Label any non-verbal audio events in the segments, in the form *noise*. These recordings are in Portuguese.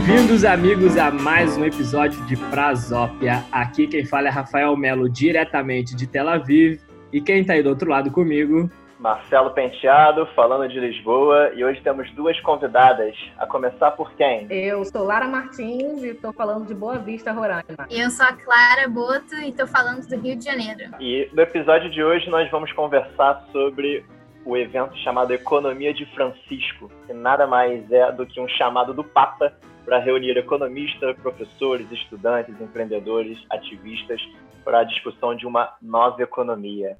Bem-vindos, amigos, a mais um episódio de Prazópia. Aqui quem fala é Rafael Melo, diretamente de Tel Aviv. E quem está aí do outro lado comigo? Marcelo Penteado, falando de Lisboa. E hoje temos duas convidadas. A começar por quem? Eu sou Lara Martins e estou falando de Boa Vista, Roraima. E eu sou a Clara Boto e estou falando do Rio de Janeiro. E no episódio de hoje nós vamos conversar sobre o evento chamado Economia de Francisco, que nada mais é do que um chamado do Papa para reunir economistas, professores, estudantes, empreendedores, ativistas para a discussão de uma nova economia.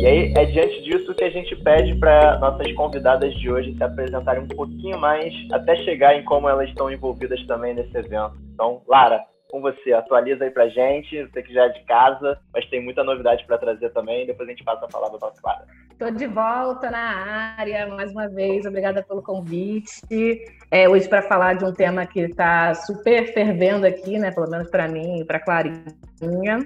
E aí é diante disso que a gente pede para nossas convidadas de hoje se apresentarem um pouquinho mais, até chegar em como elas estão envolvidas também nesse evento. Então, Lara, com você. Atualiza aí pra gente, você que já é de casa, mas tem muita novidade para trazer também. Depois a gente passa a palavra para Clara. Estou de volta na área mais uma vez. Obrigada pelo convite. É, hoje para falar de um tema que está super fervendo aqui, né? Pelo menos para mim e para Clarinha.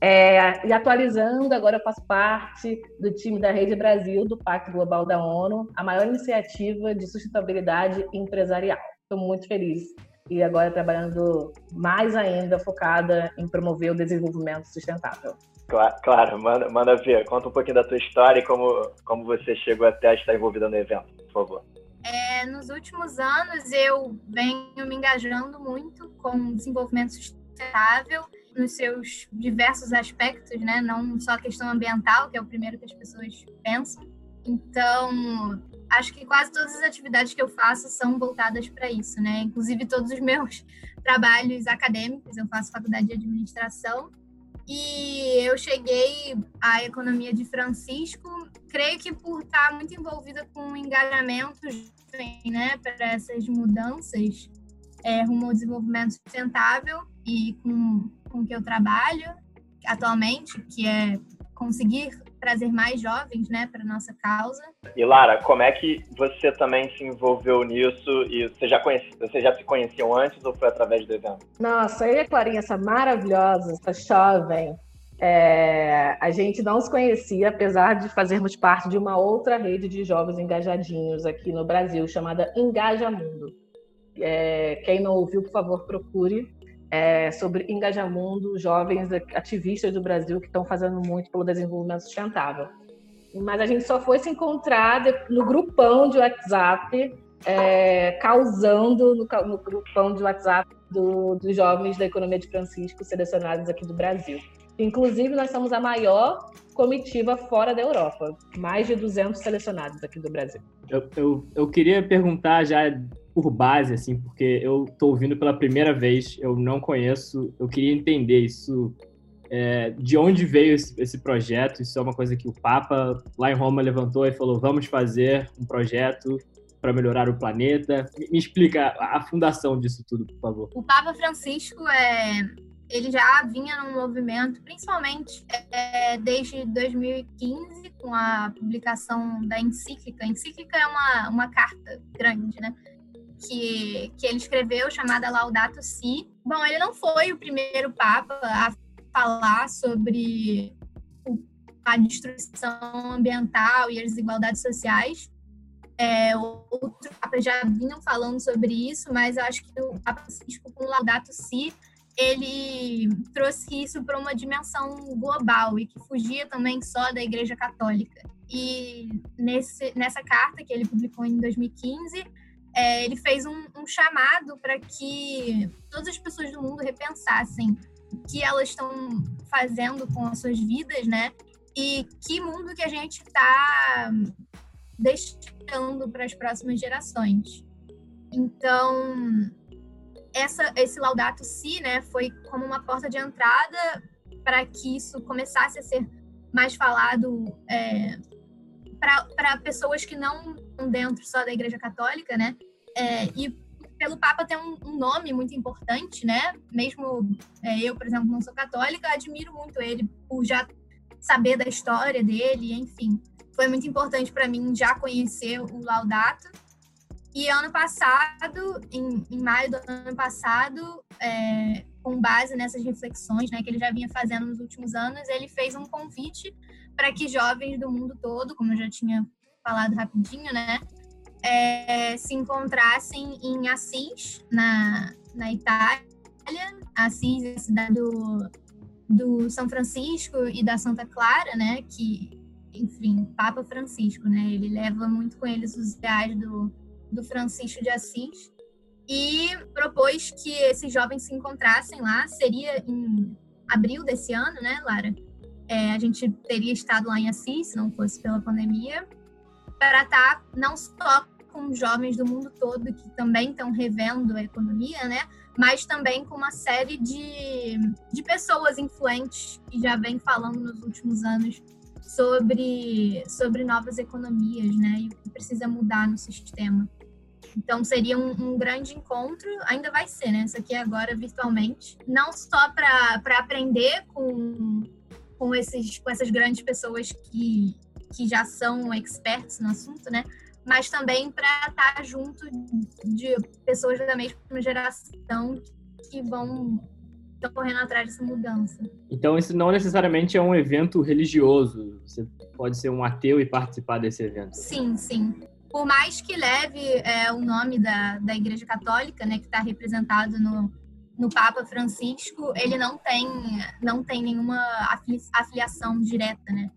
É, e atualizando, agora eu faço parte do time da Rede Brasil do Pacto Global da ONU, a maior iniciativa de sustentabilidade empresarial. Estou muito feliz e agora trabalhando mais ainda focada em promover o desenvolvimento sustentável. Claro, claro manda, manda ver. Conta um pouquinho da tua história e como, como você chegou até a estar envolvida no evento, por favor. É, nos últimos anos, eu venho me engajando muito com desenvolvimento sustentável nos seus diversos aspectos, né? Não só a questão ambiental, que é o primeiro que as pessoas pensam. Então, acho que quase todas as atividades que eu faço são voltadas para isso, né? Inclusive todos os meus *laughs* trabalhos acadêmicos, eu faço faculdade de administração e eu cheguei à economia de Francisco, creio que por estar muito envolvida com engajamentos, né, para essas mudanças é, rumo ao desenvolvimento sustentável e com, com que eu trabalho atualmente, que é conseguir trazer mais jovens né, para nossa causa. E Lara, como é que você também se envolveu nisso e você já, conhece, você já se conheciam antes ou foi através do evento? Nossa, eu e a Clarinha, essa maravilhosa, essa jovem, é, a gente não se conhecia, apesar de fazermos parte de uma outra rede de jovens engajadinhos aqui no Brasil, chamada Engaja Mundo. É, quem não ouviu, por favor, procure é, sobre engajamundo, jovens ativistas do Brasil que estão fazendo muito pelo desenvolvimento sustentável. Mas a gente só foi se encontrar no grupão de WhatsApp, é, causando no, no, grupão de WhatsApp do, dos jovens da economia de Francisco selecionados aqui do Brasil. Inclusive, nós somos a maior comitiva fora da Europa, mais de 200 selecionados aqui do Brasil. Eu, eu, eu queria perguntar já por base, assim, porque eu estou ouvindo pela primeira vez, eu não conheço, eu queria entender isso, é, de onde veio esse, esse, projeto, isso é uma coisa que o Papa lá em Roma levantou e falou, vamos fazer um projeto para melhorar o planeta. Me, me explica a, a fundação disso tudo, por favor. O Papa Francisco é, ele já vinha num movimento, principalmente é, desde 2015, com a publicação da encíclica. A encíclica é uma, uma carta grande, né? Que, que ele escreveu, chamada Laudato Si. Bom, ele não foi o primeiro Papa a falar sobre a destruição ambiental e as desigualdades sociais. É, outros papas já vinham falando sobre isso, mas eu acho que o Papa Francisco, com o Laudato Si, ele trouxe isso para uma dimensão global e que fugia também só da Igreja Católica. E nesse, nessa carta que ele publicou em 2015, é, ele fez um, um chamado para que todas as pessoas do mundo repensassem o que elas estão fazendo com as suas vidas, né? E que mundo que a gente está deixando para as próximas gerações. Então, essa, esse Laudato Si, né, foi como uma porta de entrada para que isso começasse a ser mais falado é, para pessoas que não dentro só da Igreja Católica, né? É, e pelo Papa ter um, um, nome muito importante, né? Mesmo é, eu, por exemplo, não sou católica, admiro muito ele por já saber da história dele, enfim. Foi muito importante para mim já conhecer o Laudato. E ano passado, em, em maio do ano passado, é, com base nessas reflexões né, que ele já vinha fazendo nos últimos anos, ele fez um convite para que jovens do mundo todo, como eu já tinha falado rapidinho, né, é, se encontrassem em Assis, na, na Itália. Assis é a cidade do, do São Francisco e da Santa Clara, né, que, enfim, Papa Francisco, né, ele leva muito com eles os ideais do, do Francisco de Assis e propôs que esses jovens se encontrassem lá. Seria em abril desse ano, né, Lara? É, a gente teria estado lá em Assis, se não fosse pela pandemia, para estar tá não só com jovens do mundo todo que também estão revendo a economia, né? Mas também com uma série de, de pessoas influentes que já vem falando nos últimos anos sobre, sobre novas economias, né? E o que precisa mudar no sistema. Então seria um, um, grande encontro, ainda vai ser, né? Isso aqui agora virtualmente, não só para aprender com, com, esses, com essas grandes pessoas que, que já são experts no assunto, né? Mas também para estar junto de pessoas da mesma geração que vão estão correndo atrás dessa mudança. Então, isso não necessariamente é um evento religioso. Você pode ser um ateu e participar desse evento. Sim, sim por mais que leve é, o nome da, da Igreja Católica, né, que está representado no, no Papa Francisco, ele não tem, não tem nenhuma afiliação direta, né?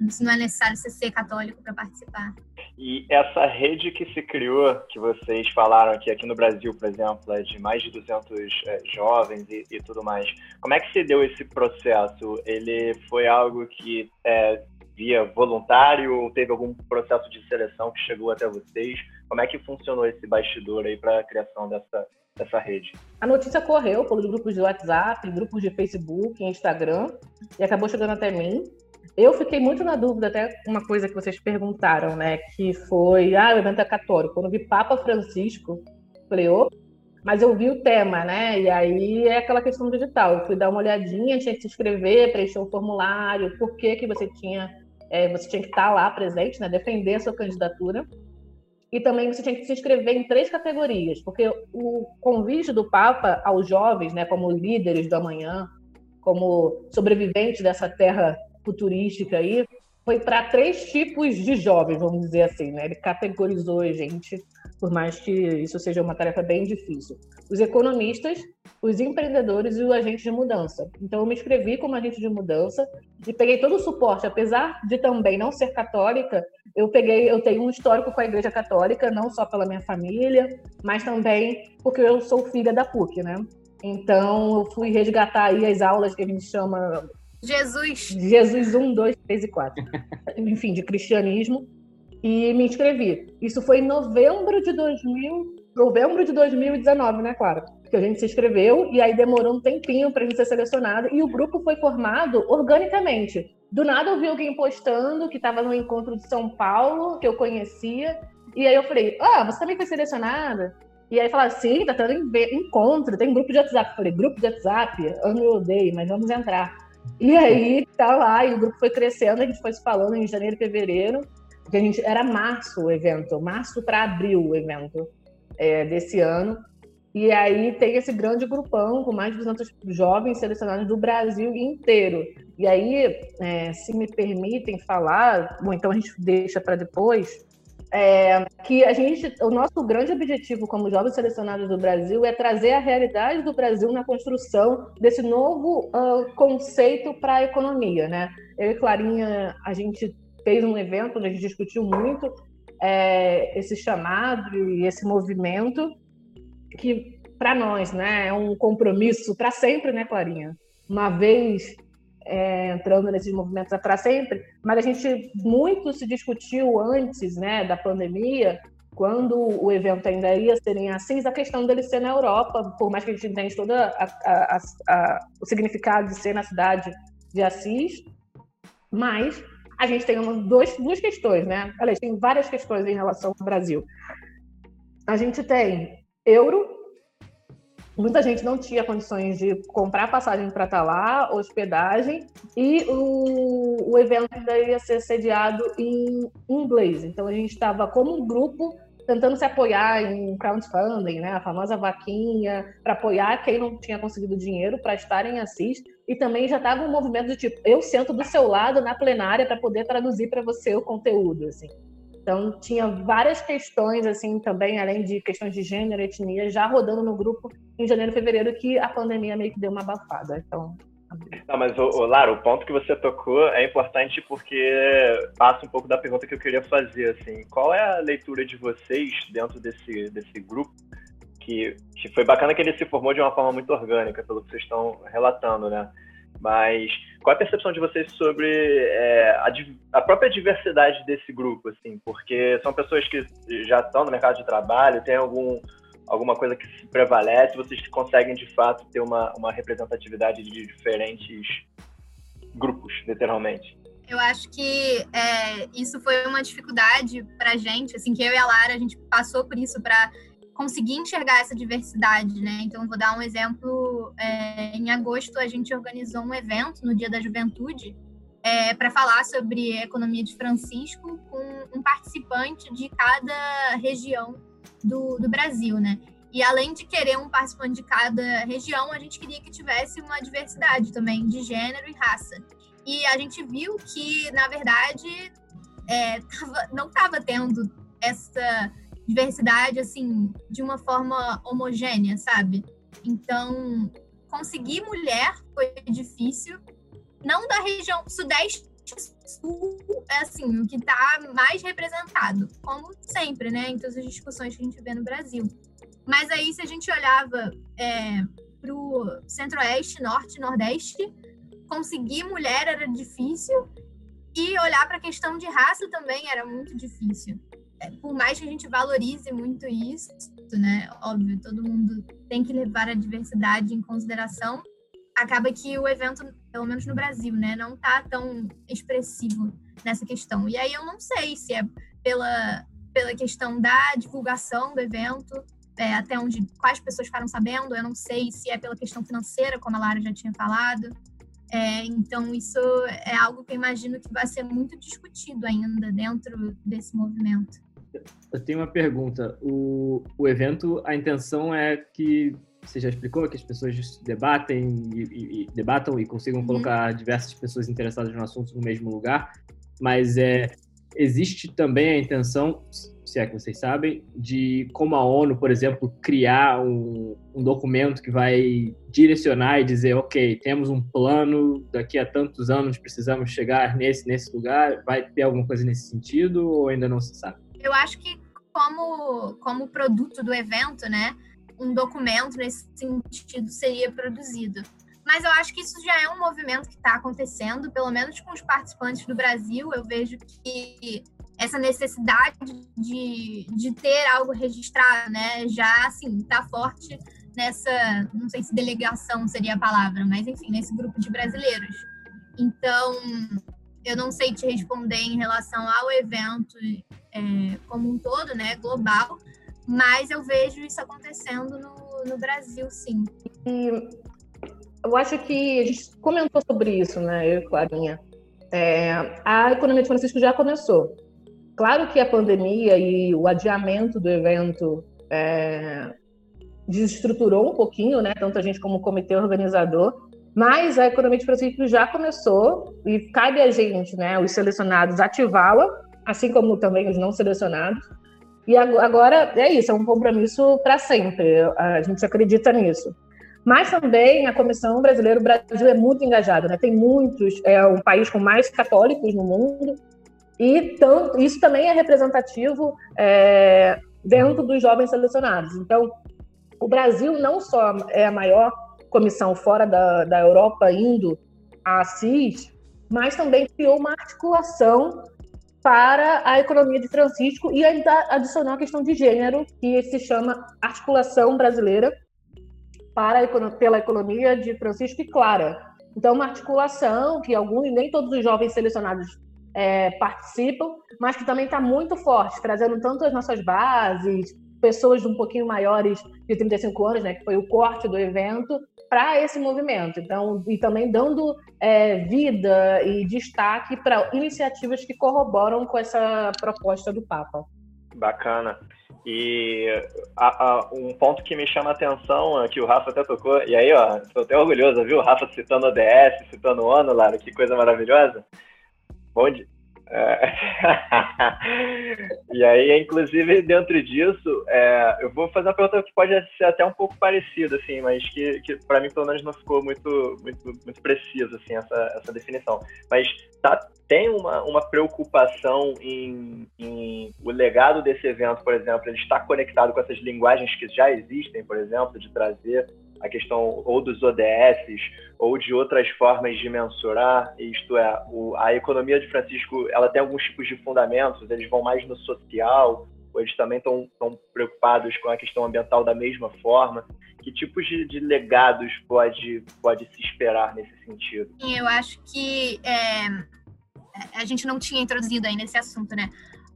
Isso não é necessário você ser católico para participar. E essa rede que se criou, que vocês falaram que aqui no Brasil, por exemplo, é de mais de 200 é, jovens e, e, tudo mais, como é que se deu esse processo? Ele foi algo que é, via voluntário? Teve algum processo de seleção que chegou até vocês? Como é que funcionou esse bastidor aí para a criação dessa, dessa rede? A notícia correu pelos grupos de WhatsApp, grupos de Facebook, Instagram e acabou chegando até mim. Eu fiquei muito na dúvida, até uma coisa que vocês perguntaram, né? Que foi, ah, o evento é católico. Quando vi Papa Francisco, falei, mas eu vi o tema, né? E aí é aquela questão digital. Eu fui dar uma olhadinha, tinha que se inscrever, preencher um formulário, por que, que você tinha é, você tinha que estar lá presente, né, defender a sua candidatura. E também você tinha que se inscrever em três categorias, porque o convite do Papa aos jovens, né, como líderes do amanhã, como sobreviventes dessa terra futurística aí, foi para três tipos de jovens, vamos dizer assim. Né? Ele categorizou a gente por mais que isso seja uma tarefa bem difícil. Os economistas, os empreendedores e o agente de mudança. Então, eu me inscrevi como agente de mudança e peguei todo o suporte, apesar de também não ser católica, eu peguei, eu tenho um histórico com a Igreja Católica, não só pela minha família, mas também porque eu sou filha da PUC, né? Então, eu fui resgatar aí as aulas que a gente chama Jesus. Jesus 1, 2, 3 e 4. Enfim, de cristianismo e me inscrevi. Isso foi em novembro de 2000, novembro de 2019, né, claro? Que a gente se inscreveu e aí demorou um tempinho para a gente ser selecionado e o grupo foi formado organicamente. Do nada eu vi alguém postando que estava no encontro de São Paulo, que eu conhecia, e aí eu falei: "Ah, você também foi selecionada?" E aí falaram, sim, tá tendo encontro, tem um grupo de WhatsApp. Eu falei, grupo de WhatsApp? Eu não odeio, mas vamos entrar. E aí, tá lá, e o grupo foi crescendo, a gente foi se falando em janeiro e fevereiro. Porque a gente era março o evento, março para abril o evento é, desse ano. E aí tem esse grande grupão com mais de 200 jovens selecionados do Brasil inteiro. E aí, é, se me permitem falar, bom, então a gente deixa para depois, é, que a gente, o nosso grande objetivo como jovens selecionados do Brasil é trazer a realidade do Brasil na construção desse novo uh, conceito para a economia, né? Eu e Clarinha, a gente fez um evento onde a gente discutiu muito é, esse chamado e esse movimento que para nós, né, é um compromisso para sempre, né, Clarinha? Uma vez é, entrando nesses movimentos é para sempre, mas a gente muito se discutiu antes, né, da pandemia, quando o evento ainda ia ser em Assis, a questão dele ser na Europa, por mais que a gente entenda todo o significado de ser na cidade de Assis, mas a gente tem uma, dois, duas questões, né? Aliás, tem várias questões em relação ao Brasil. A gente tem euro, muita gente não tinha condições de comprar passagem para estar tá lá, hospedagem, e o, o evento ainda ia ser sediado em inglês. Então a gente estava como um grupo tentando se apoiar em crowdfunding, né, a famosa vaquinha, para apoiar quem não tinha conseguido dinheiro para estar em. E também já estava um movimento do tipo, eu sento do seu lado na plenária para poder traduzir para você o conteúdo, assim. Então, tinha várias questões, assim, também, além de questões de gênero, etnia, já rodando no grupo em janeiro e fevereiro, que a pandemia meio que deu uma abafada. Então, não, mas, o, Lara, o ponto que você tocou é importante porque passa um pouco da pergunta que eu queria fazer, assim. Qual é a leitura de vocês dentro desse, desse grupo? Que, que foi bacana que ele se formou de uma forma muito orgânica, pelo que vocês estão relatando, né? Mas qual a percepção de vocês sobre é, a, a, própria diversidade desse grupo, assim? Porque são pessoas que já estão no mercado de trabalho, têm algum alguma coisa que se prevalece, vocês conseguem de fato ter uma, uma representatividade de diferentes grupos, literalmente. Eu acho que é, isso foi uma dificuldade para gente, assim, que eu e a Lara, a gente passou por isso para conseguir enxergar essa diversidade, né? Então, vou dar um exemplo. É, em agosto, a gente organizou um evento no Dia da Juventude é, para falar sobre economia de Francisco com um participante de cada região do, do Brasil, né? E além de querer um participante de cada região, a gente queria que tivesse uma diversidade também de gênero e raça. E a gente viu que, na verdade, é, tava, não estava tendo essa diversidade assim de uma forma homogênea, sabe? Então, conseguir mulher foi difícil. Não da região sudeste Sul é assim, o que está mais representado, como sempre, né, em todas as discussões que a gente vê no Brasil. Mas aí, se a gente olhava é, para o Centro-Oeste, Norte, Nordeste, conseguir mulher era difícil e olhar para a questão de raça também era muito difícil. É, por mais que a gente valorize muito isso, né? Óbvio, todo mundo tem que levar a diversidade em consideração, acaba que o evento, pelo menos no Brasil, né, não tá tão expressivo nessa questão. E aí eu não sei se é pela, pela questão da divulgação do evento, é, até onde quais pessoas ficaram sabendo, eu não sei se é pela questão financeira, como a Lara já tinha falado. É, então, isso é algo que eu imagino que vai ser muito discutido ainda dentro desse movimento. Eu tenho uma pergunta. O, o evento, a intenção é que você já explicou que as pessoas debatem e, e, e debatam e consigam uhum. colocar diversas pessoas interessadas no assunto no mesmo lugar, mas é existe também a intenção, se é que vocês sabem, de como a ONU, por exemplo, criar um, um documento que vai direcionar e dizer, ok, temos um plano, daqui a tantos anos precisamos chegar nesse nesse lugar, vai ter alguma coisa nesse sentido ou ainda não se sabe? Eu acho que como como produto do evento, né? um documento nesse sentido seria produzido. Mas eu acho que isso já é um movimento que está acontecendo, pelo menos com os participantes do Brasil. Eu vejo que essa necessidade de, de ter algo registrado, né, já assim está forte nessa, não sei se delegação seria a palavra, mas enfim, nesse grupo de brasileiros. Então, eu não sei te responder em relação ao evento é, como um todo, né, global, mas eu vejo isso acontecendo no, no Brasil, sim. E eu acho que a gente comentou sobre isso, né, eu e Clarinha. É, a economia de Francisco já começou. Claro que a pandemia e o adiamento do evento é, desestruturou um pouquinho, né, tanto a gente como o comitê organizador, mas a economia de Francisco já começou e cabe a gente, né, os selecionados, ativá-la, assim como também os não selecionados, e agora é isso, é um compromisso para sempre. A gente acredita nisso. Mas também a Comissão Brasileira, o Brasil é muito engajado, né? Tem muitos, é um país com mais católicos no mundo, e tanto, isso também é representativo é, dentro dos jovens selecionados. Então, o Brasil não só é a maior comissão fora da, da Europa indo a CIS, mas também criou uma articulação para a economia de Francisco e ainda adicionar a questão de gênero, que se chama Articulação Brasileira para a, pela Economia de Francisco e Clara. Então, uma articulação que alguns, nem todos os jovens selecionados é, participam, mas que também está muito forte, trazendo tanto as nossas bases, pessoas um pouquinho maiores de 35 anos, né, que foi o corte do evento, para esse movimento. Então, e também dando é, vida e destaque para iniciativas que corroboram com essa proposta do Papa. Bacana. E a, a, um ponto que me chama a atenção, é que o Rafa até tocou, e aí, ó, estou até orgulhoso, viu? O Rafa citando o DS, citando o ONU, Lara, que coisa maravilhosa. Bom. É... *laughs* e aí, inclusive, dentro disso, é, eu vou fazer uma pergunta que pode ser até um pouco parecida, assim, mas que, que para mim, pelo menos, não ficou muito, muito, muito preciso, assim, essa, essa definição. Mas tá, tem uma, uma preocupação em, em o legado desse evento, por exemplo, ele está conectado com essas linguagens que já existem, por exemplo, de trazer a questão ou dos ODS ou de outras formas de mensurar, isto é, o, a economia de Francisco, ela tem alguns tipos de fundamentos, eles vão mais no social, ou eles também estão preocupados com a questão ambiental da mesma forma. Que tipos de, de, legados pode, pode se esperar nesse sentido? Eu acho que é, a gente não tinha introduzido ainda esse assunto, né?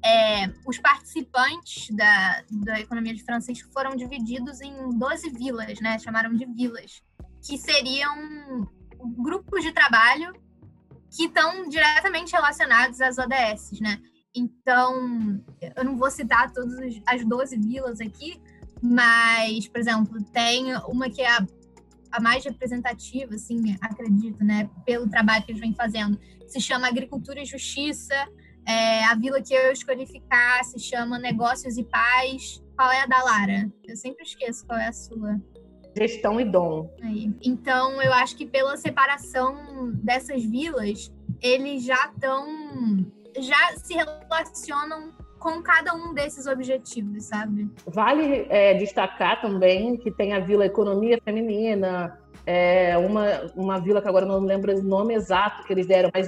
É, os participantes da, da economia de Francisco foram divididos em 12 vilas, né? Chamaram de vilas, que seriam grupos de trabalho que estão diretamente relacionados às ODS, né? Então, eu não vou citar todas as 12 vilas aqui, mas, por exemplo, tem uma que é a, a mais representativa, assim, acredito, né? Pelo trabalho que eles vêm fazendo. Se chama Agricultura e Justiça, é, a vila que eu escolhi ficar se chama Negócios e Paz. Qual é a da Lara? Eu sempre esqueço qual é a sua. Gestão e dom. Aí. Então, eu acho que pela separação dessas vilas, eles já estão. já se relacionam com cada um desses objetivos, sabe? Vale é, destacar também que tem a Vila Economia Feminina, é uma, uma vila que agora não lembro o nome exato que eles deram, mas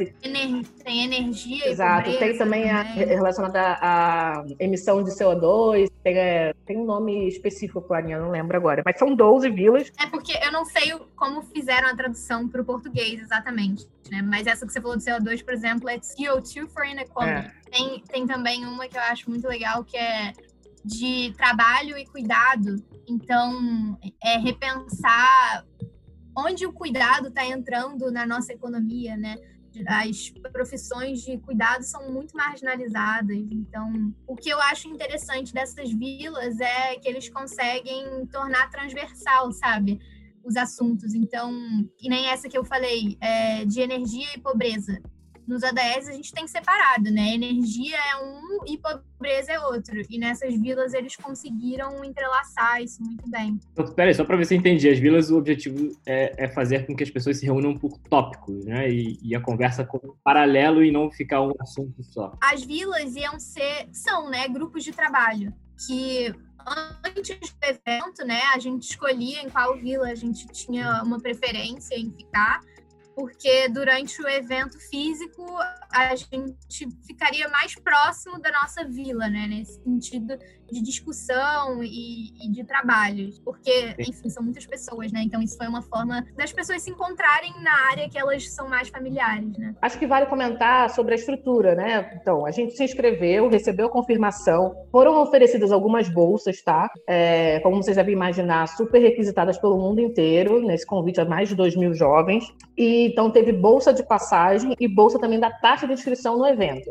tem energia exato pobreza, tem também a, relacionada à emissão de CO2 tem, é, tem um nome específico Clarinha, não lembro agora mas são 12 vilas é porque eu não sei como fizeram a tradução para o português exatamente né? mas essa que você falou do CO2 por exemplo é CO2 for Inequality é. tem, tem também uma que eu acho muito legal que é de trabalho e cuidado então é repensar onde o cuidado está entrando na nossa economia, né? As profissões de cuidado são muito marginalizadas. Então, o que eu acho interessante dessas vilas é que eles conseguem tornar transversal, sabe? Os assuntos. Então, que nem essa que eu falei, é, de energia e pobreza nos ADS a gente tem separado, né? Energia é um e pobreza é outro. E nessas vilas eles conseguiram entrelaçar isso muito bem. Então, peraí, só para ver se eu entendi. As vilas, o objetivo é, é, fazer com que as pessoas se reúnam por tópicos, né? E, e, a conversa com paralelo e não ficar um assunto só. As vilas iam ser, são, né, grupos de trabalho que antes do evento, né, a gente escolhia em qual vila a gente tinha uma preferência em ficar porque durante o evento físico a gente ficaria mais próximo da nossa vila, né? Nesse sentido de discussão e, e, de trabalho. Porque, enfim, são muitas pessoas, né? Então isso foi uma forma das pessoas se encontrarem na área que elas são mais familiares, né? Acho que vale comentar sobre a estrutura, né? Então, a gente se inscreveu, recebeu a confirmação, foram oferecidas algumas bolsas, tá? É, como vocês devem imaginar, super requisitadas pelo mundo inteiro, nesse convite a mais de 2 mil jovens. E então teve bolsa de passagem e bolsa também da taxa de inscrição no evento.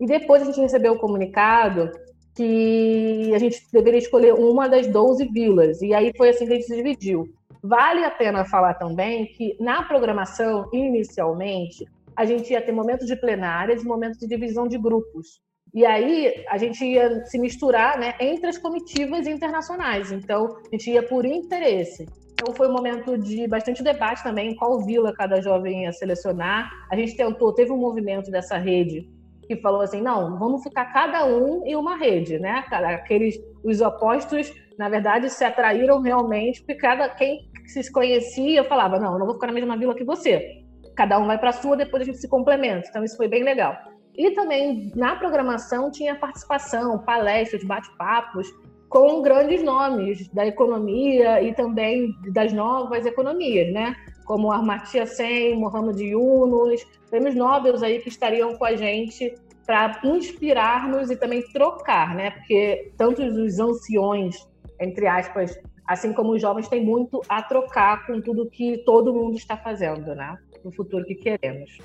E depois a gente recebeu o comunicado que a gente deveria escolher uma das 12 vilas. E aí foi assim que a gente se dividiu. Vale a pena falar também que na programação, inicialmente, a gente ia ter momentos de plenárias e momentos de divisão de grupos. E aí a gente ia se misturar né, entre as comitivas internacionais. Então, a gente ia por interesse. Então foi um momento de bastante debate também, qual vila cada jovem ia selecionar. A gente tentou, teve um movimento dessa rede que falou assim, não, vamos ficar cada um em uma rede, né? Aqueles os opostos, na verdade, se atraíram realmente, porque cada quem se conhecia falava, não, eu não vou ficar na mesma vila que você. Cada um vai para a sua, depois a gente se complementa. Então isso foi bem legal. E também na programação tinha participação, palestras, bate-papos com grandes nomes da economia e também das novas economias, né? Como Amartya Sen, Mohamed Yunus, prêmios Nobel aí que estariam com a gente para inspirar-nos e também trocar, né? Porque tanto os anciões, entre aspas, assim como os jovens, têm muito a trocar com tudo que todo mundo está fazendo, né? No futuro que queremos.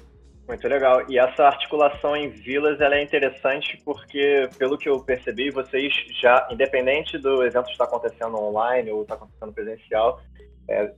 Muito legal. E essa articulação em vilas ela é interessante porque, pelo que eu percebi, vocês já, independente do evento estar acontecendo online ou estar acontecendo presencial, é,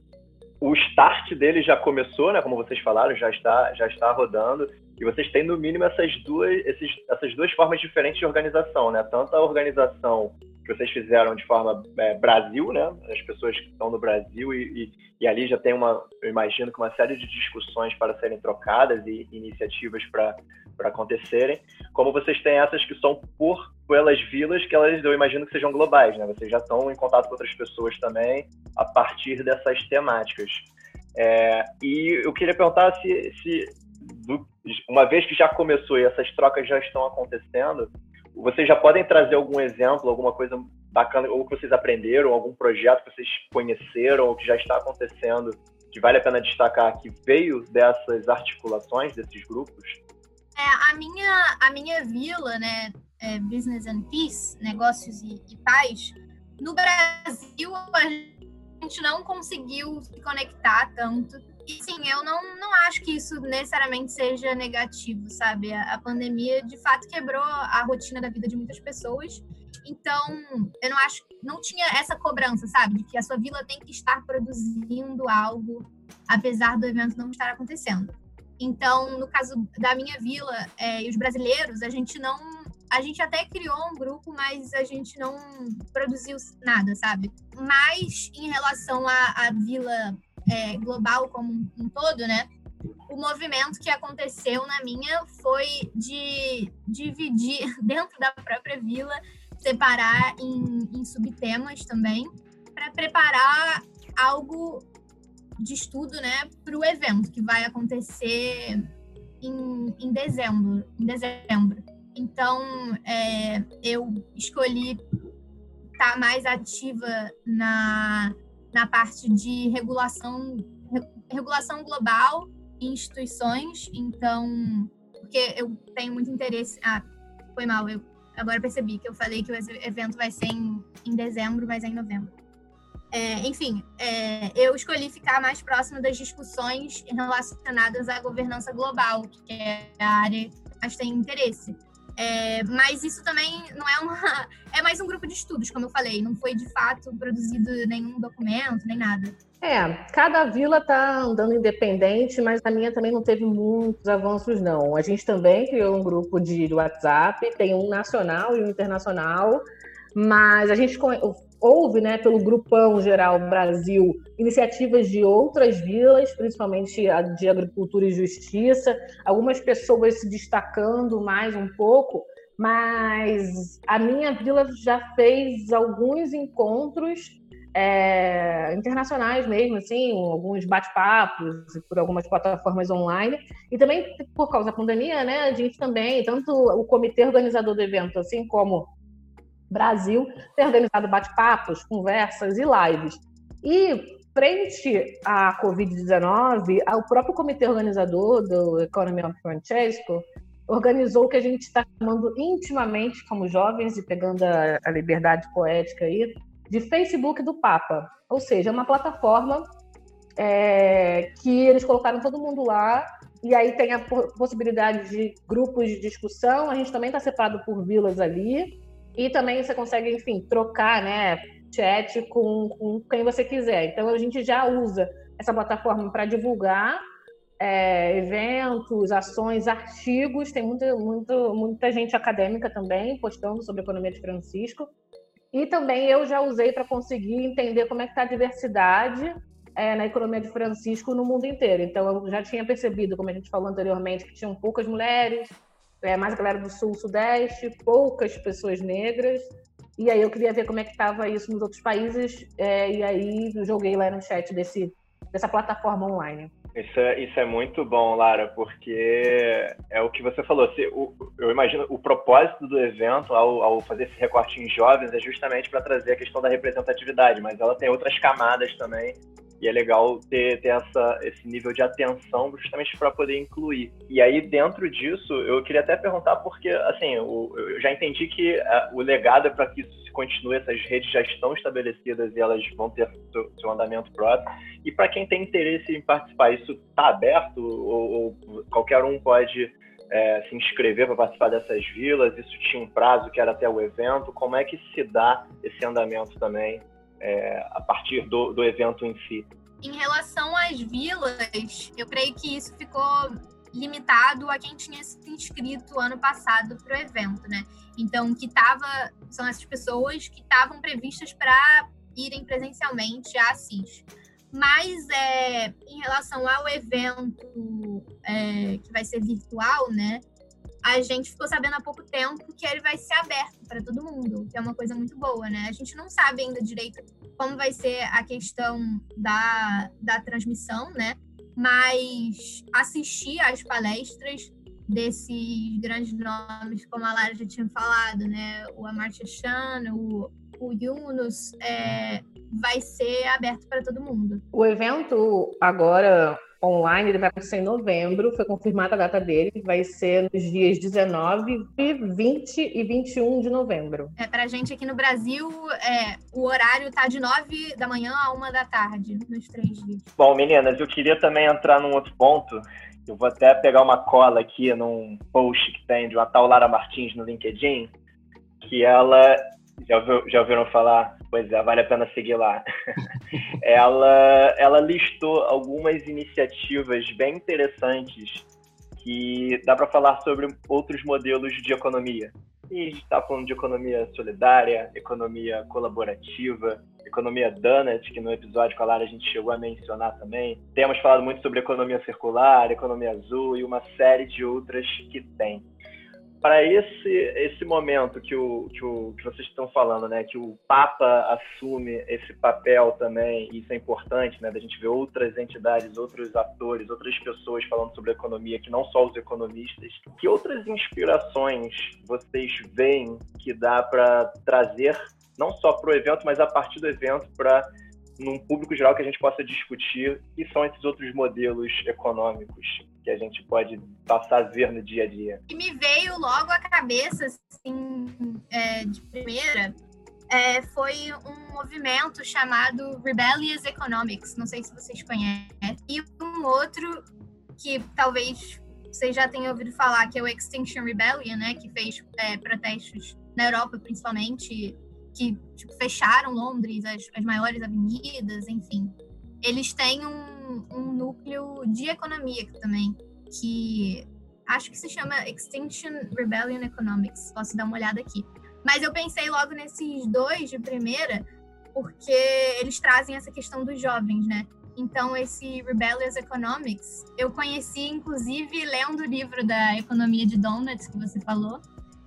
o start dele já começou, né? Como vocês falaram, já está, já está rodando. E vocês têm no mínimo essas duas, esses, essas duas formas diferentes de organização, né? Tanto a organização que vocês fizeram de forma é, Brasil, né? As pessoas que estão no Brasil e, e, e, ali já tem uma, eu imagino que uma série de discussões para serem trocadas e iniciativas para para acontecerem, como vocês têm essas que são por pelas vilas que elas eu imagino que sejam globais, né? Vocês já estão em contato com outras pessoas também a partir dessas temáticas. É, e eu queria perguntar se, se uma vez que já começou e essas trocas já estão acontecendo, vocês já podem trazer algum exemplo, alguma coisa bacana, ou que vocês aprenderam, algum projeto que vocês conheceram, ou que já está acontecendo, que vale a pena destacar, que veio dessas articulações, desses grupos? É, a, minha, a minha vila, né, é Business and Peace, Negócios e, e Paz, no Brasil a gente não conseguiu se conectar tanto e sim, eu não, não acho que isso necessariamente seja negativo, sabe? A, a, pandemia de fato quebrou a rotina da vida de muitas pessoas. Então, eu não acho não tinha essa cobrança, sabe? De que a sua vila tem que estar produzindo algo, apesar do evento não estar acontecendo. Então, no caso da minha vila é, e os brasileiros, a gente não. A gente até criou um grupo, mas a gente não produziu nada, sabe? Mas em relação à, à vila é, global como um todo, né? O movimento que aconteceu na minha foi de dividir *laughs* dentro da própria vila, separar em, em subtemas também, para preparar algo de estudo, né, para o evento que vai acontecer em, em dezembro. Em dezembro. Então, é, eu escolhi estar tá mais ativa na na parte de regulação, regulação global e instituições. Então, porque eu tenho muito interesse. Ah, foi mal, eu agora percebi que eu falei que o evento vai ser em, em dezembro, mas é em novembro. É, enfim, é, eu escolhi ficar mais próximo das discussões relacionadas à governança global, que é a área que mais tem interesse. É, mas isso também não é uma. *laughs* É mais um grupo de estudos, como eu falei. Não foi de fato produzido nenhum documento, nem nada. É, cada vila está andando independente, mas a minha também não teve muitos avanços, não. A gente também criou um grupo de WhatsApp, tem um nacional e um internacional, mas a gente houve, né, pelo Grupão Geral Brasil, iniciativas de outras vilas, principalmente a de agricultura e justiça, algumas pessoas se destacando mais um pouco, mas a minha vila já fez alguns encontros é, internacionais mesmo, assim, alguns bate-papos por algumas plataformas online. E também, por causa da pandemia, né, a gente também, tanto o comitê organizador do evento, assim como Brasil, tem organizado bate-papos, conversas e lives. E, frente à Covid-19, o próprio comitê organizador do Economy of Francesco organizou o que a gente está chamando intimamente como jovens, e pegando a, a liberdade poética aí, de Facebook do Papa. Ou seja, é uma plataforma é, que eles colocaram todo mundo lá e aí tem a possibilidade de grupos de discussão. A gente também está separado por vilas ali. E também você consegue, enfim, trocar, né, chat com, com quem você quiser. Então a gente já usa essa plataforma para divulgar é, eventos, ações, artigos. Tem muita, muito, muita gente acadêmica também postando sobre a economia de Francisco. E também eu já usei para conseguir entender como é que está a diversidade é, na economia de Francisco no mundo inteiro. Então eu já tinha percebido, como a gente falou anteriormente, que tinham poucas mulheres, é, mais a galera do sul, sudeste, poucas pessoas negras. E aí eu queria ver como é que estava isso nos outros países. É, e aí joguei lá no chat desse, dessa plataforma online. Isso é, isso é muito bom, Lara, porque é o que você falou. Se, o, eu imagino o propósito do evento, ao, ao fazer esse recorte em jovens, é justamente para trazer a questão da representatividade, mas ela tem outras camadas também. E é legal ter, ter essa, esse nível de atenção justamente para poder incluir. E aí, dentro disso, eu queria até perguntar, porque, assim, eu, eu já entendi que a, o legado é para que isso se continue, essas redes já estão estabelecidas e elas vão ter seu, seu andamento próprio. E para quem tem interesse em participar, isso está aberto? Ou, ou. Qualquer um pode é, se inscrever para participar dessas vilas? Isso tinha um prazo que era até o evento? Como é que se dá esse andamento também é, a partir do, do evento em si? Em relação às vilas, eu creio que isso ficou limitado a quem tinha se inscrito ano passado para o evento, né? Então, que tava, são essas pessoas que estavam previstas para irem presencialmente a Assis. Mas é, em relação ao evento é, que vai ser virtual, né? A gente ficou sabendo há pouco tempo que ele vai ser aberto para todo mundo, que é uma coisa muito boa, né? A gente não sabe ainda direito como vai ser a questão da, da transmissão, né? Mas assistir às palestras desses grandes nomes, como a Lara já tinha falado, né? O Amartya Chan, o, o Yunus, é, vai ser aberto para todo mundo. O evento agora online ele vai acontecer em novembro, foi confirmada a data dele, vai ser nos dias 19, 20 e 21 de novembro. É, para a gente aqui no Brasil, é, o horário tá de 9 da manhã a 1 da tarde, nos três dias. Bom, meninas, eu queria também entrar num outro ponto. Eu vou até pegar uma cola aqui num post que tem de uma tal Lara Martins no LinkedIn, que ela já, ouviu, já ouviram falar? Pois é, vale a pena seguir lá. *laughs* ela, ela listou algumas iniciativas bem interessantes que dá para falar sobre outros modelos de economia. E a gente está falando de economia solidária, economia colaborativa, economia donut, que no episódio com a Lara a gente chegou a mencionar também. Temos falado muito sobre economia circular, economia azul e uma série de outras que tem para esse esse momento que o, que o que vocês estão falando, né, que o Papa assume esse papel também, e isso é importante, né, da gente ver outras entidades, outros atores, outras pessoas falando sobre economia, que não só os economistas. Que outras inspirações vocês veem que dá para trazer não só para o evento, mas a partir do evento para num público geral que a gente possa discutir que são esses outros modelos econômicos que a gente pode passar a ver no dia a dia. E me veio logo à cabeça, assim, é, de primeira, é, foi um movimento chamado Rebellious Economics, não sei se vocês conhecem, e um outro que talvez vocês já tenham ouvido falar, que é o Extinction Rebellion, né, que fez é, protestos na Europa, principalmente, que tipo, fecharam Londres, as, as maiores avenidas, enfim. Eles têm um um, núcleo de economia também, que acho que se chama Extinction Rebellion Economics. Posso dar uma olhada aqui. Mas eu pensei logo nesses dois de primeira, porque eles trazem essa questão dos jovens, né? Então, esse Rebellious Economics, eu conheci, inclusive, lendo o livro da Economia de Donuts, que você falou,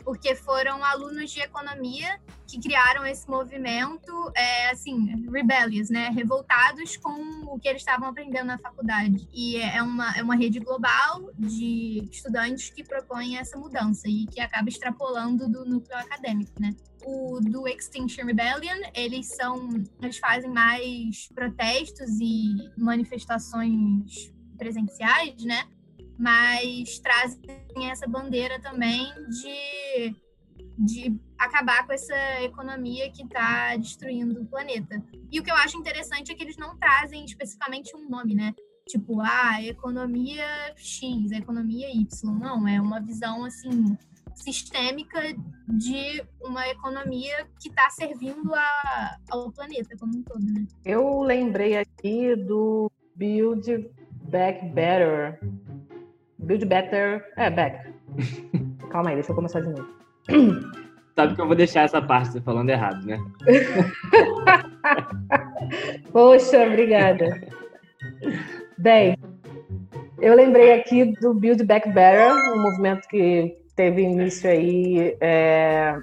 porque foram alunos de economia que criaram esse movimento, é, assim, rebellious, né? Revoltados com o que eles estavam aprendendo na faculdade. E é uma, é uma rede global de estudantes que propõem essa mudança e que acaba extrapolando do núcleo acadêmico, né? O do Extinction Rebellion, eles são, eles fazem mais protestos e manifestações presenciais, né? Mas trazem essa bandeira também de, de acabar com essa economia que está destruindo o planeta. E o que eu acho interessante é que eles não trazem especificamente um nome, né? Tipo, ah, economia X, economia Y. Não, é uma visão assim sistêmica de uma economia que está servindo a, ao planeta como um todo, né? Eu lembrei aqui do Build Back Better, Build better. É, back. *laughs* Calma aí, deixa eu começar de novo. Sabe que eu vou deixar essa parte falando errado, né? *laughs* Poxa, obrigada. Bem, eu lembrei aqui do Build Back Better, um movimento que teve início aí é,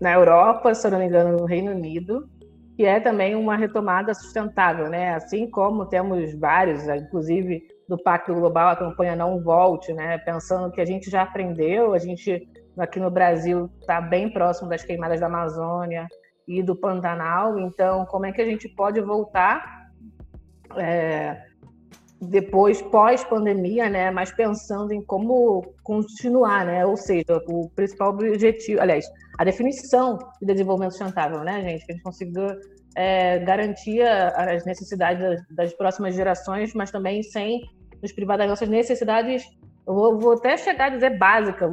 na Europa, se eu não me engano, no Reino Unido, que é também uma retomada sustentável, né? Assim como temos vários, inclusive do Pacto Global, a campanha Não Volte, né? pensando que a gente já aprendeu, a gente aqui no Brasil está bem próximo das queimadas da Amazônia e do Pantanal, então como é que a gente pode voltar é, depois, pós-pandemia, né? mas pensando em como continuar, né? ou seja, o principal objetivo, aliás, a definição de desenvolvimento sustentável, né, gente? Que a gente consiga é, garantir as necessidades das, das próximas gerações, mas também sem nos privar das nossas necessidades eu vou, vou, até chegar a dizer básica,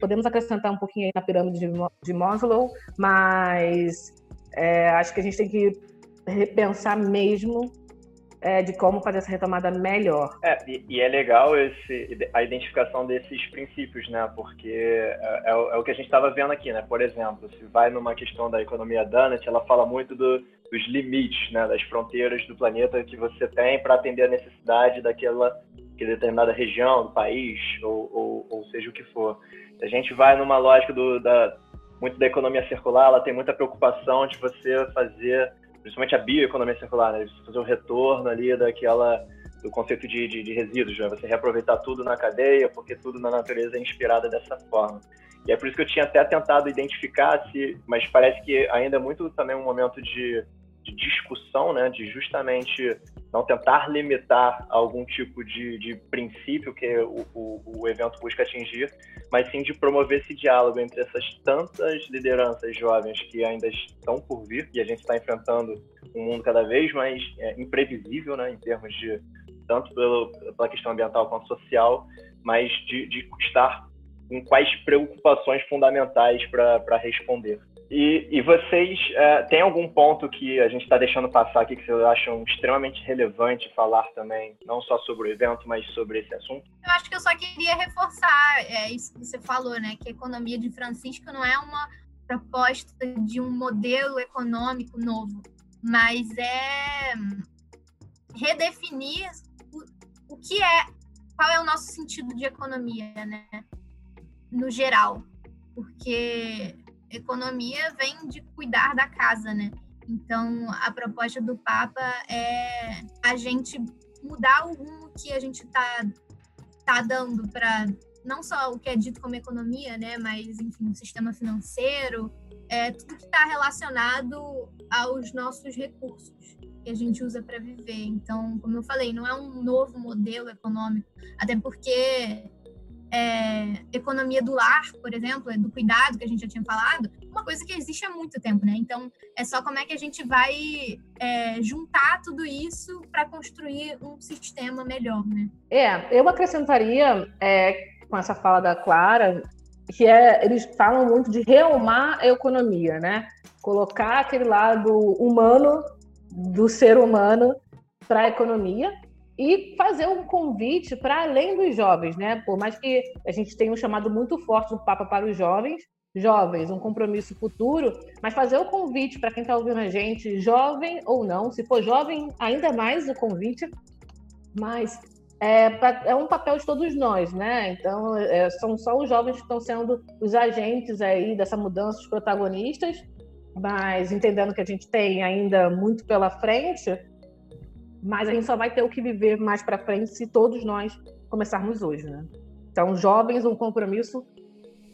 podemos acrescentar um pouquinho aí na pirâmide de, de Maslow, mas é, acho que a gente tem que repensar mesmo é, de como fazer essa retomada melhor. É, e, e, é legal esse, a identificação desses princípios, né? Porque é, é, é o que a gente estava vendo aqui, né? Por exemplo, se vai numa questão da economia Dunnett, ela fala muito do, dos limites, né? Das fronteiras do planeta que você tem para atender a necessidade daquela que determinada região do país, ou, ou, ou, seja o que for. A gente vai numa lógica do, da, muito da economia circular, ela tem muita preocupação de você fazer principalmente a bioeconomia circular, né? Fazer o retorno ali daquela do conceito de, de, de resíduos, né? você reaproveitar tudo na cadeia, porque tudo na natureza é inspirado dessa forma. E é por isso que eu tinha até tentado identificar se, mas parece que ainda é muito também um momento de de discussão, né, de justamente não tentar limitar algum tipo de, de princípio que o, o, o, evento busca atingir, mas sim de promover esse diálogo entre essas tantas lideranças jovens que ainda estão por vir e a gente está enfrentando um mundo cada vez mais é, imprevisível, né, em termos de tanto pelo, pela questão ambiental quanto social, mas de, de estar com quais preocupações fundamentais para responder. E, e vocês é, têm algum ponto que a gente está deixando passar aqui que vocês acham extremamente relevante falar também, não só sobre o evento, mas sobre esse assunto? Eu acho que eu só queria reforçar é, isso que você falou, né? Que a economia de Francisco não é uma proposta de um modelo econômico novo, mas é redefinir o, o que é, qual é o nosso sentido de economia, né? No geral, porque economia vem de cuidar da casa, né? Então, a proposta do Papa é a gente mudar o rumo que a gente está tá dando para não só o que é dito como economia, né, mas enfim, o sistema financeiro, é tudo que está relacionado aos nossos recursos que a gente usa para viver. Então, como eu falei, não é um novo modelo econômico, até porque é, economia do lar, por exemplo, do cuidado que a gente já tinha falado, uma coisa que existe há muito tempo, né? Então, é só como é que a gente vai é, juntar tudo isso para construir um sistema melhor, né? É, eu acrescentaria, é, com essa fala da Clara, que é, eles falam muito de reomar a economia, né? Colocar aquele lado humano do ser humano para a economia e fazer um convite para além dos jovens, né? Por mais que a gente tenha um chamado muito forte do Papa para os jovens, jovens, um compromisso futuro, mas fazer o convite para quem está ouvindo a gente, jovem ou não, se for jovem, ainda mais o convite, mas é, é um papel de todos nós, né? Então, é, são só os jovens que estão sendo os agentes aí dessa mudança, os protagonistas, mas entendendo que a gente tem ainda muito pela frente, mas a gente só vai ter o que viver mais para frente se todos nós começarmos hoje, né? Então, jovens, um compromisso,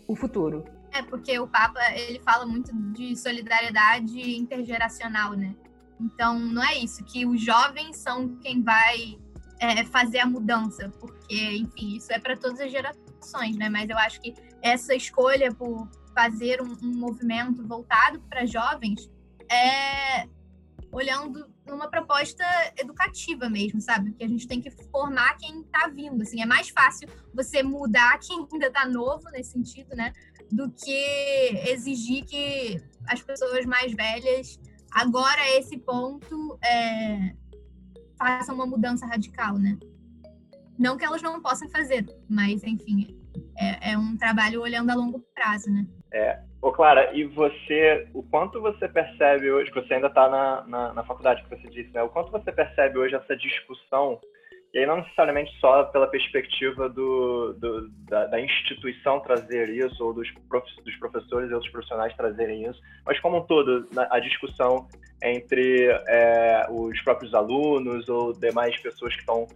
o futuro. É, porque o Papa, ele fala muito de solidariedade intergeracional, né? Então, não é isso, que os jovens são quem vai é, fazer a mudança, porque, enfim, isso é para todas as gerações, né? Mas eu acho que essa escolha por fazer um, um movimento voltado para jovens é olhando numa proposta educativa mesmo, sabe? Que a gente tem que formar quem está vindo, assim, é mais fácil você mudar quem ainda está novo nesse sentido, né? Do que exigir que as pessoas mais velhas, agora a esse ponto, é, façam uma mudança radical, né? Não que elas não possam fazer, mas, enfim, é, é um trabalho olhando a longo prazo, né? É, Ô, Clara, e você, o quanto você percebe hoje, que você ainda está na, na, na, faculdade, que você disse, né? O quanto você percebe hoje essa discussão, e aí não necessariamente só pela perspectiva do, do da, da, instituição trazer isso, ou dos, prof, dos professores e outros profissionais trazerem isso, mas como um todo, a discussão entre é, os próprios alunos ou demais pessoas que estão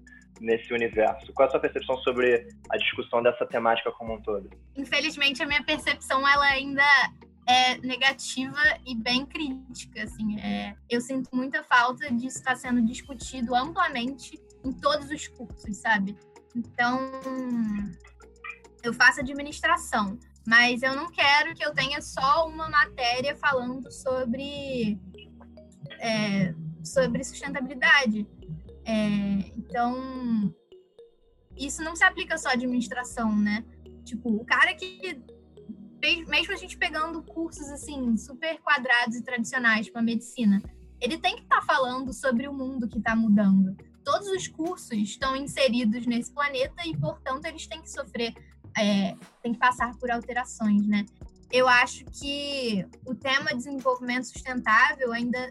nesse universo? Qual é a sua percepção sobre a discussão dessa temática como um todo? Infelizmente, a minha percepção ela ainda é negativa e bem crítica. Assim, é, eu sinto muita falta disso estar sendo discutido amplamente em todos os cursos, sabe? Então, eu faço administração, mas eu não quero que eu tenha só uma matéria falando sobre, é, sobre sustentabilidade. É, então, isso não se aplica só à administração, né? Tipo, o cara que mesmo a gente pegando cursos assim super quadrados e tradicionais para medicina, ele tem que estar tá falando sobre o mundo que está mudando. Todos os cursos estão inseridos nesse planeta e, portanto, eles têm que sofrer, é, têm que passar por alterações, né? Eu acho que o tema desenvolvimento sustentável ainda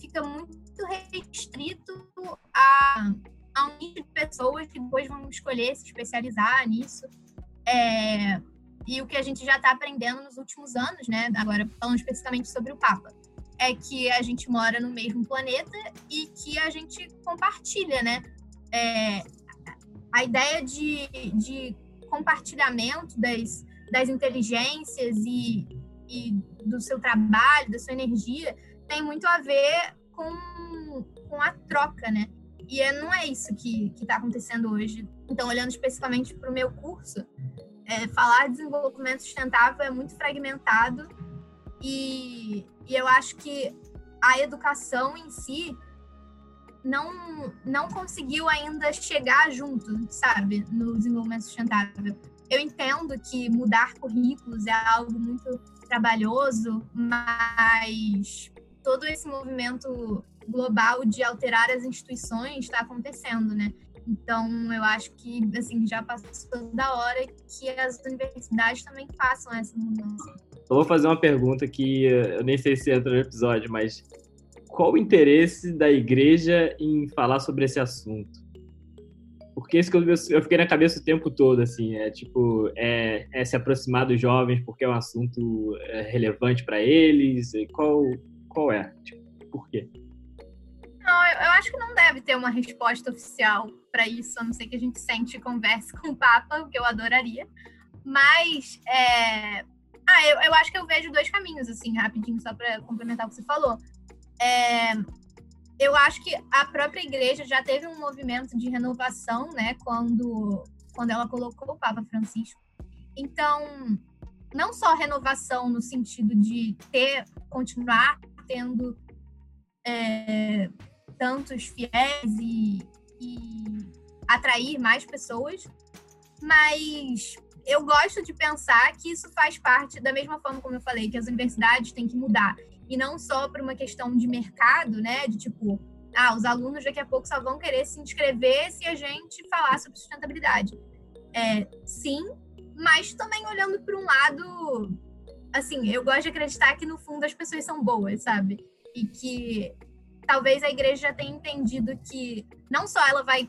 fica muito restrito a, a um nicho de pessoas que depois vão escolher se especializar nisso. É, e o que a gente já está aprendendo nos últimos anos, né? Agora falando especificamente sobre o Papa, é que a gente mora no mesmo planeta e que a gente compartilha, né? É, a ideia de, de compartilhamento das, das inteligências e, e do seu trabalho, da sua energia, tem muito a ver com, com a troca, né? E é, não é isso que está acontecendo hoje. Então, olhando especificamente para o meu curso, é, falar de desenvolvimento sustentável é muito fragmentado e, e eu acho que a educação em si não, não conseguiu ainda chegar junto, sabe, no desenvolvimento sustentável. Eu entendo que mudar currículos é algo muito trabalhoso, mas todo esse movimento global de alterar as instituições está acontecendo, né? Então, eu acho que assim já passou da hora que as universidades também façam essa mudança. Eu vou fazer uma pergunta que eu nem sei se entra no episódio, mas qual o interesse da igreja em falar sobre esse assunto? Porque isso que eu, eu fiquei na cabeça o tempo todo, assim, é tipo, é, é se aproximar dos jovens porque é um assunto é, relevante para eles? Qual, qual é? Tipo, por quê? Não, eu, eu acho que não deve ter uma resposta oficial para isso, a não ser que a gente sente e converse *laughs* com o Papa, o que eu adoraria. Mas, é... ah, eu, eu acho que eu vejo dois caminhos, assim, rapidinho, só para complementar o que você falou. É... Eu acho que a própria igreja já teve um movimento de renovação, né, quando, quando ela colocou o Papa Francisco. Então, não só renovação no sentido de ter, continuar tendo é, tantos fiéis e, e atrair mais pessoas, mas eu gosto de pensar que isso faz parte, da mesma forma como eu falei, que as universidades têm que mudar. E não só por uma questão de mercado, né? De tipo, ah, os alunos daqui a pouco só vão querer se inscrever se a gente falar sobre sustentabilidade. É, sim, mas também olhando para um lado, assim, eu gosto de acreditar que no fundo as pessoas são boas, sabe? E que talvez a igreja tenha entendido que não só ela vai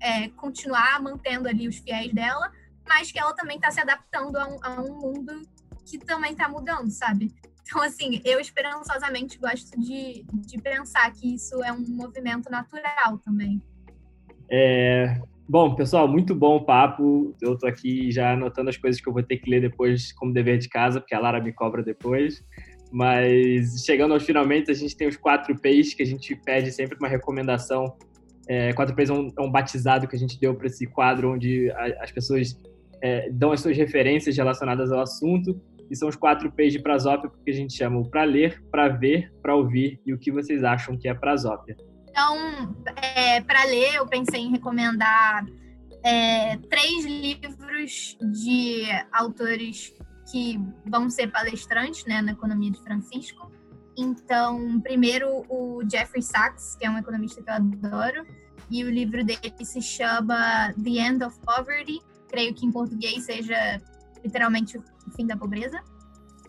é, continuar mantendo ali os fiéis dela, mas que ela também está se adaptando a um, a um, mundo que também está mudando, sabe? Então, assim, eu esperançosamente gosto de, de pensar que isso é um movimento natural também. É, bom, pessoal, muito bom o papo. Eu tô aqui já anotando as coisas que eu vou ter que ler depois como dever de casa, porque a Lara me cobra depois. Mas chegando aos finalmente, a gente tem os quatro P's que a gente pede sempre uma recomendação. É, quatro P's é um, é um batizado que a gente deu para esse quadro, onde a, as pessoas é, dão as suas referências relacionadas ao assunto. E são os quatro P's de Prasópia, porque a gente chama o para ler, para ver, para ouvir e o que vocês acham que é Prasópia. Então, é, para ler, eu pensei em recomendar é, três livros de autores que vão ser palestrantes né, na economia de Francisco. Então, primeiro o Jeffrey Sachs, que é um economista que eu adoro, e o livro dele se chama The End of Poverty, creio que em português seja literalmente o fim da pobreza.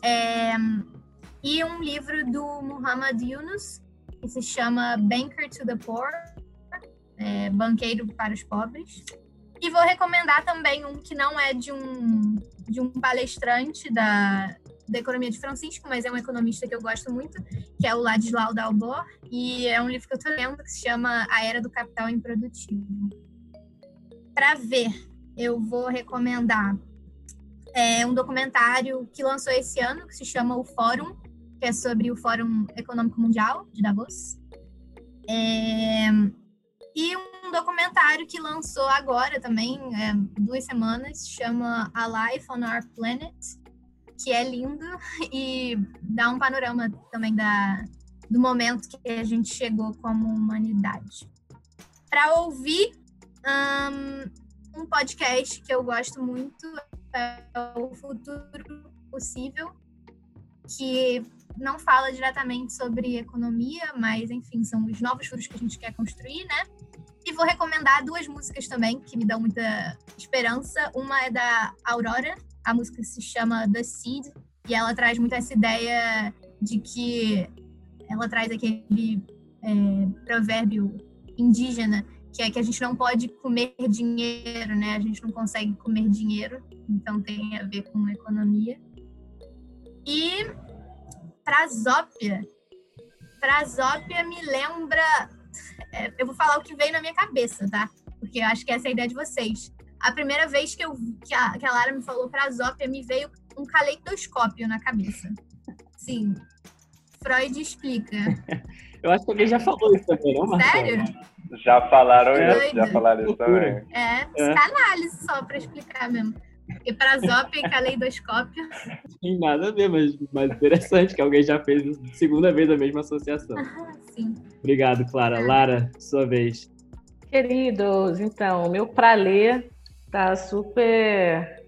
É, e um livro do Muhammad Yunus, que se chama Banker to the Poor, é, Banqueiro para os Pobres. E vou recomendar também um que não é de um, de um palestrante da, da economia de Francisco, mas é um economista que eu gosto muito, que é o Ladislau Dalbor, e é um livro que eu estou lendo que se chama A Era do Capital Improdutivo. Para ver, eu vou recomendar é, um documentário que lançou esse ano, que se chama O Fórum, que é sobre o Fórum Econômico Mundial de Davos. É, e um documentário que lançou agora também, é, duas semanas, chama A Life on Our Planet, que é lindo *laughs* e dá um panorama também da, do momento que a gente chegou como humanidade. Para ouvir, um podcast que eu gosto muito é o Futuro Possível, que não fala diretamente sobre economia, mas enfim, são os novos futuros que a gente quer construir, né? E vou recomendar duas músicas também que me dão muita esperança. Uma é da Aurora, a música se chama The Seed, e ela traz muito essa ideia de que ela traz aquele é, provérbio indígena que é que a gente não pode comer dinheiro, né? A gente não consegue comer dinheiro, então tem a ver com economia. E Prasópia, Prasópia me lembra, é, eu vou falar o que veio na minha cabeça, tá? Porque eu acho que essa é a ideia de vocês. A primeira vez que, eu, que, a, que a Lara me falou Prasópia, me veio um caleidoscópio na cabeça. Sim, Freud explica. *laughs* eu acho que alguém já falou isso também, não, Marcelo? Sério? Já falaram isso, já falaram isso também. É, psicanálise é. só para explicar mesmo. E para Zop e caleidoscópio. Tem nada a ver, mas, mas interessante que alguém já fez segunda vez a mesma associação. Ah, sim. Obrigado, Clara. Ah. Lara, sua vez. Queridos, então, meu para ler tá super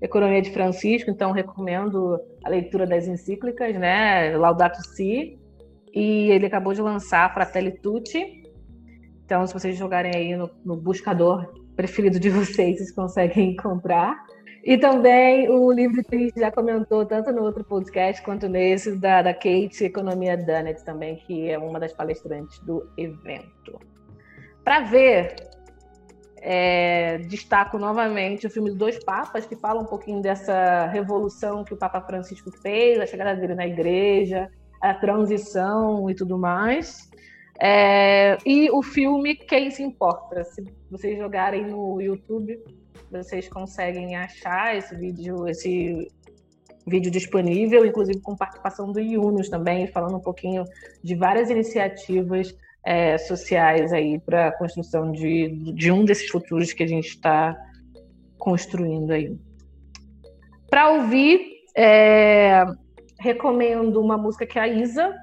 Economia de Francisco, então recomendo a leitura das encíclicas, né? Laudato Si. E ele acabou de lançar Fratelli Tutti, então, se vocês jogarem aí no, no buscador preferido de vocês, vocês conseguem encontrar. E também o livro que a gente já comentou, tanto no outro podcast quanto nesse, da, da Kate Economia Dunnett também, que é uma das palestrantes do evento. Para ver, é, destaco novamente o filme Dois Papas, que fala um pouquinho dessa revolução que o Papa Francisco fez, a chegada dele na igreja, a transição e tudo mais. É, e o filme Quem se importa? Se vocês jogarem no YouTube, vocês conseguem achar esse vídeo, esse vídeo disponível, inclusive com participação do Yunus também, falando um pouquinho de várias iniciativas é, sociais aí para a construção de, de um desses futuros que a gente está construindo aí. Para ouvir, é, recomendo uma música que a Isa,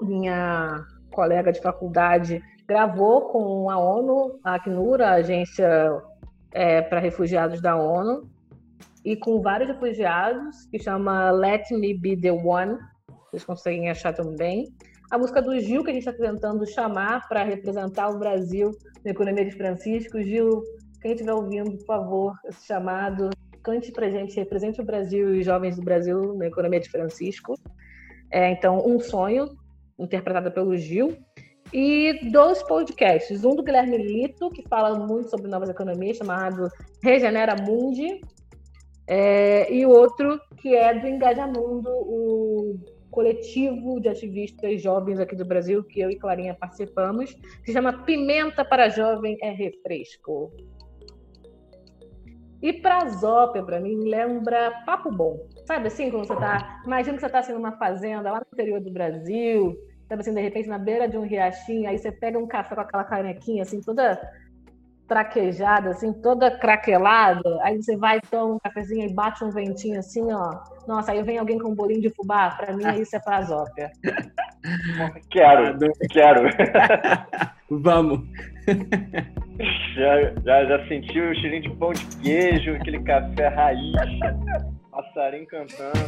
minha colega de faculdade gravou com a ONU, a Acnur, a agência é, para refugiados da ONU, e com vários refugiados, que chama Let Me Be the One, vocês conseguem achar também. A música do Gil, que a gente está tentando chamar para representar o Brasil na economia de Francisco. Gil, quem estiver ouvindo, por favor, esse chamado, cante para gente, represente o Brasil e os jovens do Brasil na economia de Francisco. É, então, Um Sonho, interpretada pelo Gil, e dois podcasts. Um do Guilherme Lito, que fala muito sobre novas economias, chamado Regenera Mundi, é, e outro que é do Engajamundo, o coletivo de ativistas jovens aqui do Brasil, que eu e Clarinha participamos, que se chama Pimenta para Jovem é Refresco. E para mim, lembra Papo Bom. Sabe assim, quando você tá. Imagina que você está assim numa fazenda lá no interior do Brasil, sabe assim, de repente na beira de um riachinho, aí você pega um café com aquela canequinha, assim, toda traquejada, assim, toda craquelada, aí você vai, toma um cafezinho e bate um ventinho assim, ó. Nossa, aí vem alguém com um bolinho de fubá, para mim isso é Prazópia. *laughs* Quero, quero. *laughs* Vamos. Já, já, já sentiu o cheirinho de pão de queijo, aquele café raiz, passarinho cantando.